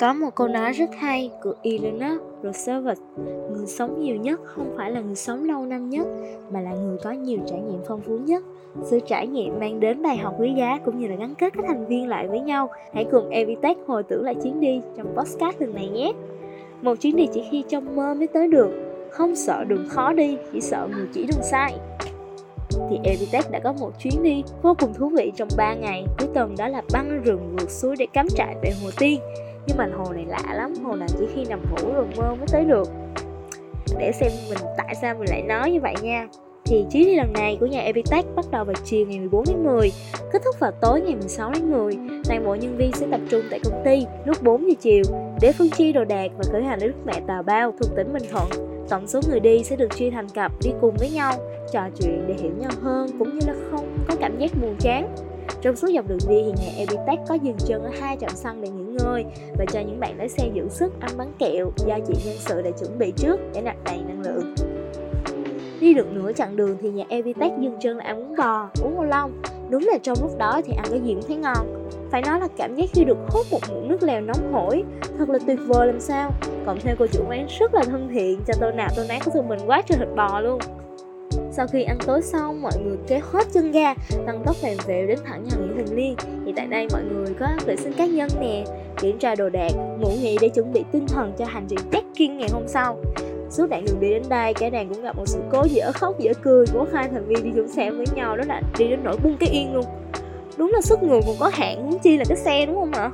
Có một câu nói rất hay của Elena Roosevelt Người sống nhiều nhất không phải là người sống lâu năm nhất Mà là người có nhiều trải nghiệm phong phú nhất. Sự trải nghiệm mang đến bài học quý giá cũng như là gắn kết các thành viên lại với nhau. Hãy cùng Evitech hồi tưởng lại chuyến đi trong podcast lần này nhé! Một chuyến đi chỉ khi trong mơ mới tới được. Không sợ đường khó đi, chỉ sợ người chỉ đường sai thì Evitech đã có một chuyến đi vô cùng thú vị trong 3 ngày cuối tuần đó là băng rừng vượt suối để cắm trại tại Hồ Tiên nhưng mà hồ này lạ lắm hồ này chỉ khi nằm ngủ rồi mơ mới tới được để xem mình tại sao mình lại nói như vậy nha thì chuyến đi lần này của nhà Evitech bắt đầu vào chiều ngày 14 tháng 10, kết thúc vào tối ngày 16 tháng 10. Toàn bộ nhân viên sẽ tập trung tại công ty lúc 4 giờ chiều để phân chia đồ đạc và khởi hành đến nước mẹ Tà Bao thuộc tỉnh Bình Thuận. Tổng số người đi sẽ được chia thành cặp đi cùng với nhau, trò chuyện để hiểu nhau hơn cũng như là không có cảm giác buồn chán. Trong suốt dọc đường đi thì nhà Epitech có dừng chân ở hai trạm xăng để nghỉ ngơi và cho những bạn lái xe giữ sức ăn bánh kẹo do chị nhân sự đã chuẩn bị trước để nạp đầy năng lượng. Đi được nửa chặng đường thì nhà Evitech dừng chân là ăn bún bò, uống ô long Đúng là trong lúc đó thì ăn cái gì cũng thấy ngon Phải nói là cảm giác khi được hút một muỗng nước lèo nóng hổi Thật là tuyệt vời làm sao cộng thêm cô chủ quán rất là thân thiện Cho tôi nào tôi nát của tụi mình quá trời thịt bò luôn sau khi ăn tối xong, mọi người kéo hết chân ga, tăng tốc vèo vẹo đến thẳng nhà nghỉ Huỳnh Liên. Thì tại đây mọi người có vệ sinh cá nhân nè, kiểm tra đồ đạc, ngủ nghỉ để chuẩn bị tinh thần cho hành trình check-in ngày hôm sau. Suốt đoạn đường đi đến đây, cả đàn cũng gặp một sự cố dở khóc dở cười của hai thành viên đi chung xe với nhau đó là đi đến nỗi bung cái yên luôn. Đúng là sức người còn có hạn, muốn chi là cái xe đúng không ạ?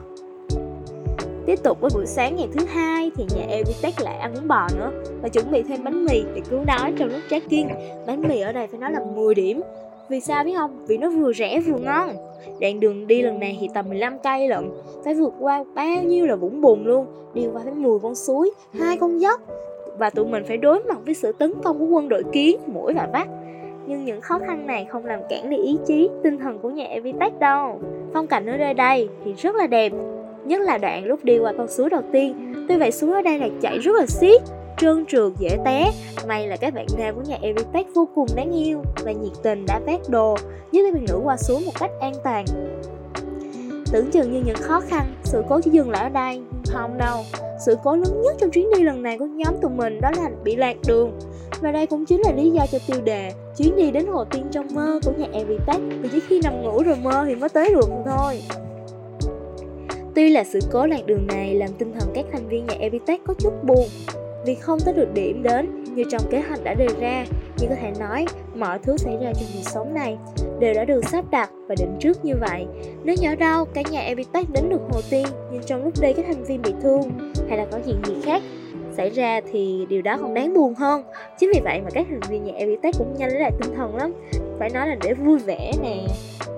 Tiếp tục với buổi sáng ngày thứ hai thì nhà Evitech lại ăn bún bò nữa và chuẩn bị thêm bánh mì để cứu đói trong lúc trekking. Bánh mì ở đây phải nói là 10 điểm. Vì sao biết không? Vì nó vừa rẻ vừa ngon. Đoạn đường đi lần này thì tầm 15 cây lận, phải vượt qua bao nhiêu là vũng bùn luôn, đi qua phải 10 con suối, hai con dốc và tụi mình phải đối mặt với sự tấn công của quân đội kiến, mũi và vắt nhưng những khó khăn này không làm cản đi ý chí, tinh thần của nhà Evitech đâu. Phong cảnh ở nơi đây thì rất là đẹp, nhất là đoạn lúc đi qua con suối đầu tiên. Tuy vậy suối ở đây là chảy rất là xiết, trơn trượt dễ té. May là các bạn nam của nhà Evitech vô cùng đáng yêu và nhiệt tình đã vác đồ giúp các bạn nữ qua suối một cách an toàn. Tưởng chừng như những khó khăn, sự cố chỉ dừng lại ở đây, không đâu. Sự cố lớn nhất trong chuyến đi lần này của nhóm tụi mình đó là bị lạc đường. Và đây cũng chính là lý do cho tiêu đề Chuyến đi đến Hồ Tiên trong mơ của nhà Evitech Vì chỉ khi nằm ngủ rồi mơ thì mới tới được thôi Tuy là sự cố lạc đường này làm tinh thần các thành viên nhà Evitech có chút buồn vì không tới được điểm đến như trong kế hoạch đã đề ra nhưng có thể nói mọi thứ xảy ra trong cuộc sống này đều đã được sắp đặt và định trước như vậy. Nếu nhỏ đau, cả nhà Evitech đến được Hồ Tiên nhưng trong lúc đi các thành viên bị thương hay là có chuyện gì khác xảy ra thì điều đó còn đáng buồn hơn. Chính vì vậy mà các thành viên nhà Evitech cũng nhanh lấy lại tinh thần lắm. Phải nói là để vui vẻ nè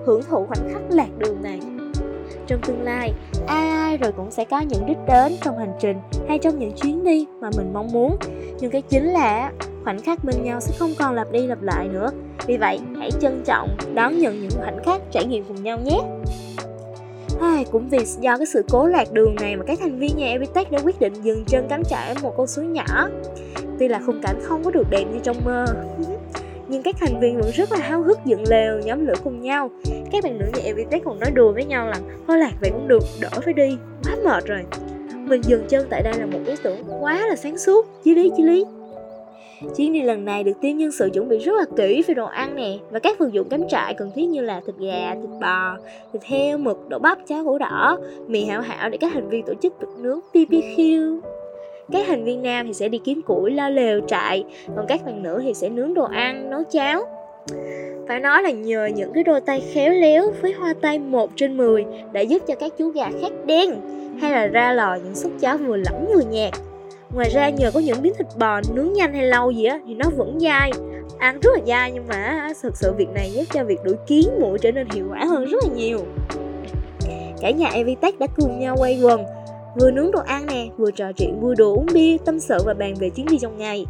hưởng thụ khoảnh khắc lạc đường này trong tương lai. Ai ai rồi cũng sẽ có những đích đến trong hành trình hay trong những chuyến đi mà mình mong muốn. Nhưng cái chính là khoảnh khắc bên nhau sẽ không còn lặp đi lặp lại nữa. Vì vậy hãy trân trọng đón nhận những khoảnh khắc trải nghiệm cùng nhau nhé. Ai, cũng vì do cái sự cố lạc đường này mà các thành viên nhà Evitech đã quyết định dừng chân cắm trại ở một con suối nhỏ. Tuy là khung cảnh không có được đẹp như trong mơ. Nhưng các thành viên vẫn rất là háo hức dựng lều nhóm lửa cùng nhau các bạn nữ nhà Evitech còn nói đùa với nhau là thôi lạc vậy cũng được đỡ phải đi. Quá mệt rồi. Mình dừng chân tại đây là một ý tưởng quá là sáng suốt chí lý chí lý. Chuyến đi lần này được team nhân sự chuẩn bị rất là kỹ về đồ ăn nè và các vật dụng cắm trại cần thiết như là thịt gà, thịt bò, thịt heo, mực, đậu bắp, cháo gỗ đỏ, mì hảo hảo để các thành viên tổ chức thịt nướng BBQ các thành viên nam thì sẽ đi kiếm củi lo lều trại còn các bạn nữ thì sẽ nướng đồ ăn nấu cháo phải nói là nhờ những cái đôi tay khéo léo với hoa tay 1 trên 10 đã giúp cho các chú gà khác đen hay là ra lò những suất cháo vừa lỏng vừa nhạt ngoài ra nhờ có những miếng thịt bò nướng nhanh hay lâu gì á thì nó vẫn dai ăn rất là dai nhưng mà thực sự việc này giúp cho việc đuổi kiến mũi trở nên hiệu quả hơn rất là nhiều cả nhà Evitech đã cùng nhau quay quần vừa nướng đồ ăn nè, vừa trò chuyện vui đùa uống bia, tâm sự và bàn về chuyến đi trong ngày.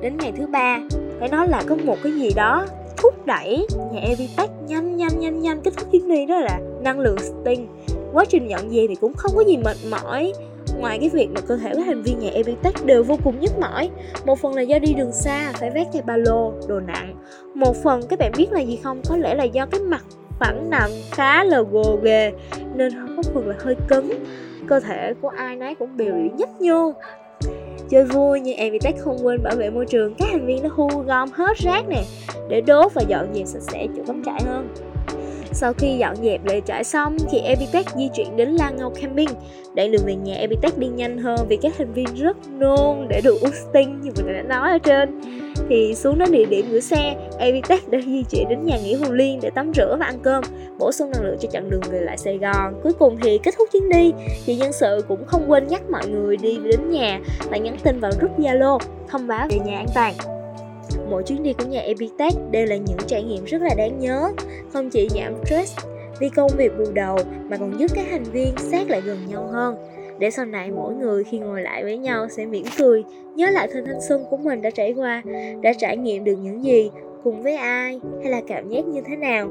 Đến ngày thứ ba, phải nói là có một cái gì đó thúc đẩy nhà Evitech nhanh nhanh nhanh nhanh kết thúc chuyến đi đó là năng lượng Sting. Quá trình nhận về thì cũng không có gì mệt mỏi, Ngoài cái việc mà cơ thể các thành viên nhà Evitech đều vô cùng nhức mỏi. Một phần là do đi đường xa, phải vác theo ba lô, đồ nặng. Một phần các bạn biết là gì không? Có lẽ là do cái mặt phẳng nằm khá là gồ ghề nên có phần là hơi cứng. Cơ thể của ai nấy cũng đều bị nhấp nhô chơi vui nhưng Evitech không quên bảo vệ môi trường, các thành viên nó thu gom hết rác nè, để đốt và dọn dẹp sạch sẽ chỗ cắm trại hơn sau khi dọn dẹp lều trại xong thì Epitech di chuyển đến La Ngâu Camping. Đoạn đường về nhà Epitech đi nhanh hơn vì các thành viên rất nôn để được uống sting như mình đã nói ở trên. Thì xuống đến địa điểm gửi xe, Epitech đã di chuyển đến nhà nghỉ Hồ Liên để tắm rửa và ăn cơm, bổ sung năng lượng cho chặng đường về lại Sài Gòn. Cuối cùng thì kết thúc chuyến đi, thì nhân sự cũng không quên nhắc mọi người đi đến nhà và nhắn tin vào group Zalo thông báo về nhà an toàn mỗi chuyến đi của nhà Epitech đều là những trải nghiệm rất là đáng nhớ, không chỉ giảm stress vì công việc bù đầu mà còn giúp các thành viên sát lại gần nhau hơn. Để sau này mỗi người khi ngồi lại với nhau sẽ mỉm cười nhớ lại thời thanh xuân của mình đã trải qua đã trải nghiệm được những gì cùng với ai hay là cảm giác như thế nào.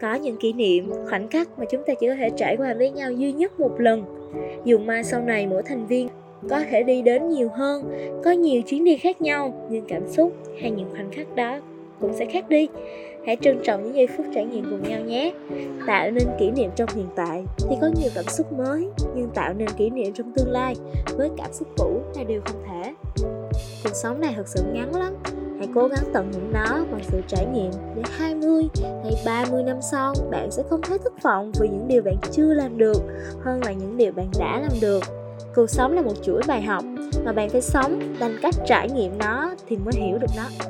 Có những kỷ niệm khoảnh khắc mà chúng ta chỉ có thể trải qua với nhau duy nhất một lần. Dù mai sau này mỗi thành viên có thể đi đến nhiều hơn, có nhiều chuyến đi khác nhau, nhưng cảm xúc hay những khoảnh khắc đó cũng sẽ khác đi. Hãy trân trọng những giây phút trải nghiệm cùng nhau nhé. Tạo nên kỷ niệm trong hiện tại thì có nhiều cảm xúc mới, nhưng tạo nên kỷ niệm trong tương lai với cảm xúc cũ là điều không thể. Cuộc sống này thật sự ngắn lắm. Hãy cố gắng tận hưởng nó bằng sự trải nghiệm để 20 hay 30 năm sau, bạn sẽ không thấy thất vọng vì những điều bạn chưa làm được hơn là những điều bạn đã làm được cuộc sống là một chuỗi bài học mà bạn phải sống bằng cách trải nghiệm nó thì mới hiểu được nó.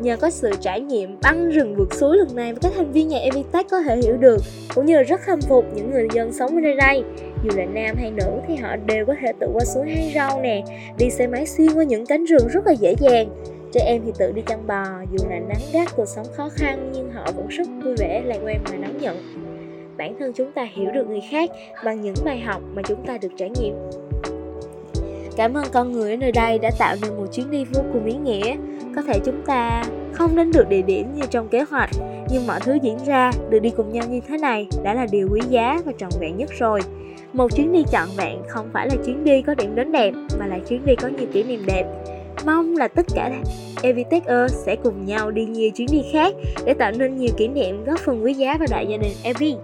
Nhờ có sự trải nghiệm băng rừng vượt suối lần này mà các thành viên nhà Evitech có thể hiểu được, cũng như là rất khâm phục những người dân sống ở nơi đây. Dù là nam hay nữ thì họ đều có thể tự qua suối hay rau nè, đi xe máy xuyên qua những cánh rừng rất là dễ dàng. Trẻ em thì tự đi chăn bò, dù là nắng gắt cuộc sống khó khăn nhưng họ vẫn rất vui vẻ, lạc quan và đón nhận bản thân chúng ta hiểu được người khác bằng những bài học mà chúng ta được trải nghiệm. Cảm ơn con người ở nơi đây đã tạo nên một chuyến đi vô cùng ý nghĩa. Có thể chúng ta không đến được địa điểm như trong kế hoạch, nhưng mọi thứ diễn ra được đi cùng nhau như thế này đã là điều quý giá và trọn vẹn nhất rồi. Một chuyến đi trọn vẹn không phải là chuyến đi có điểm đến đẹp, mà là chuyến đi có nhiều kỷ niệm đẹp. Mong là tất cả Evitecher sẽ cùng nhau đi nhiều chuyến đi khác để tạo nên nhiều kỷ niệm góp phần quý giá vào đại gia đình Evie.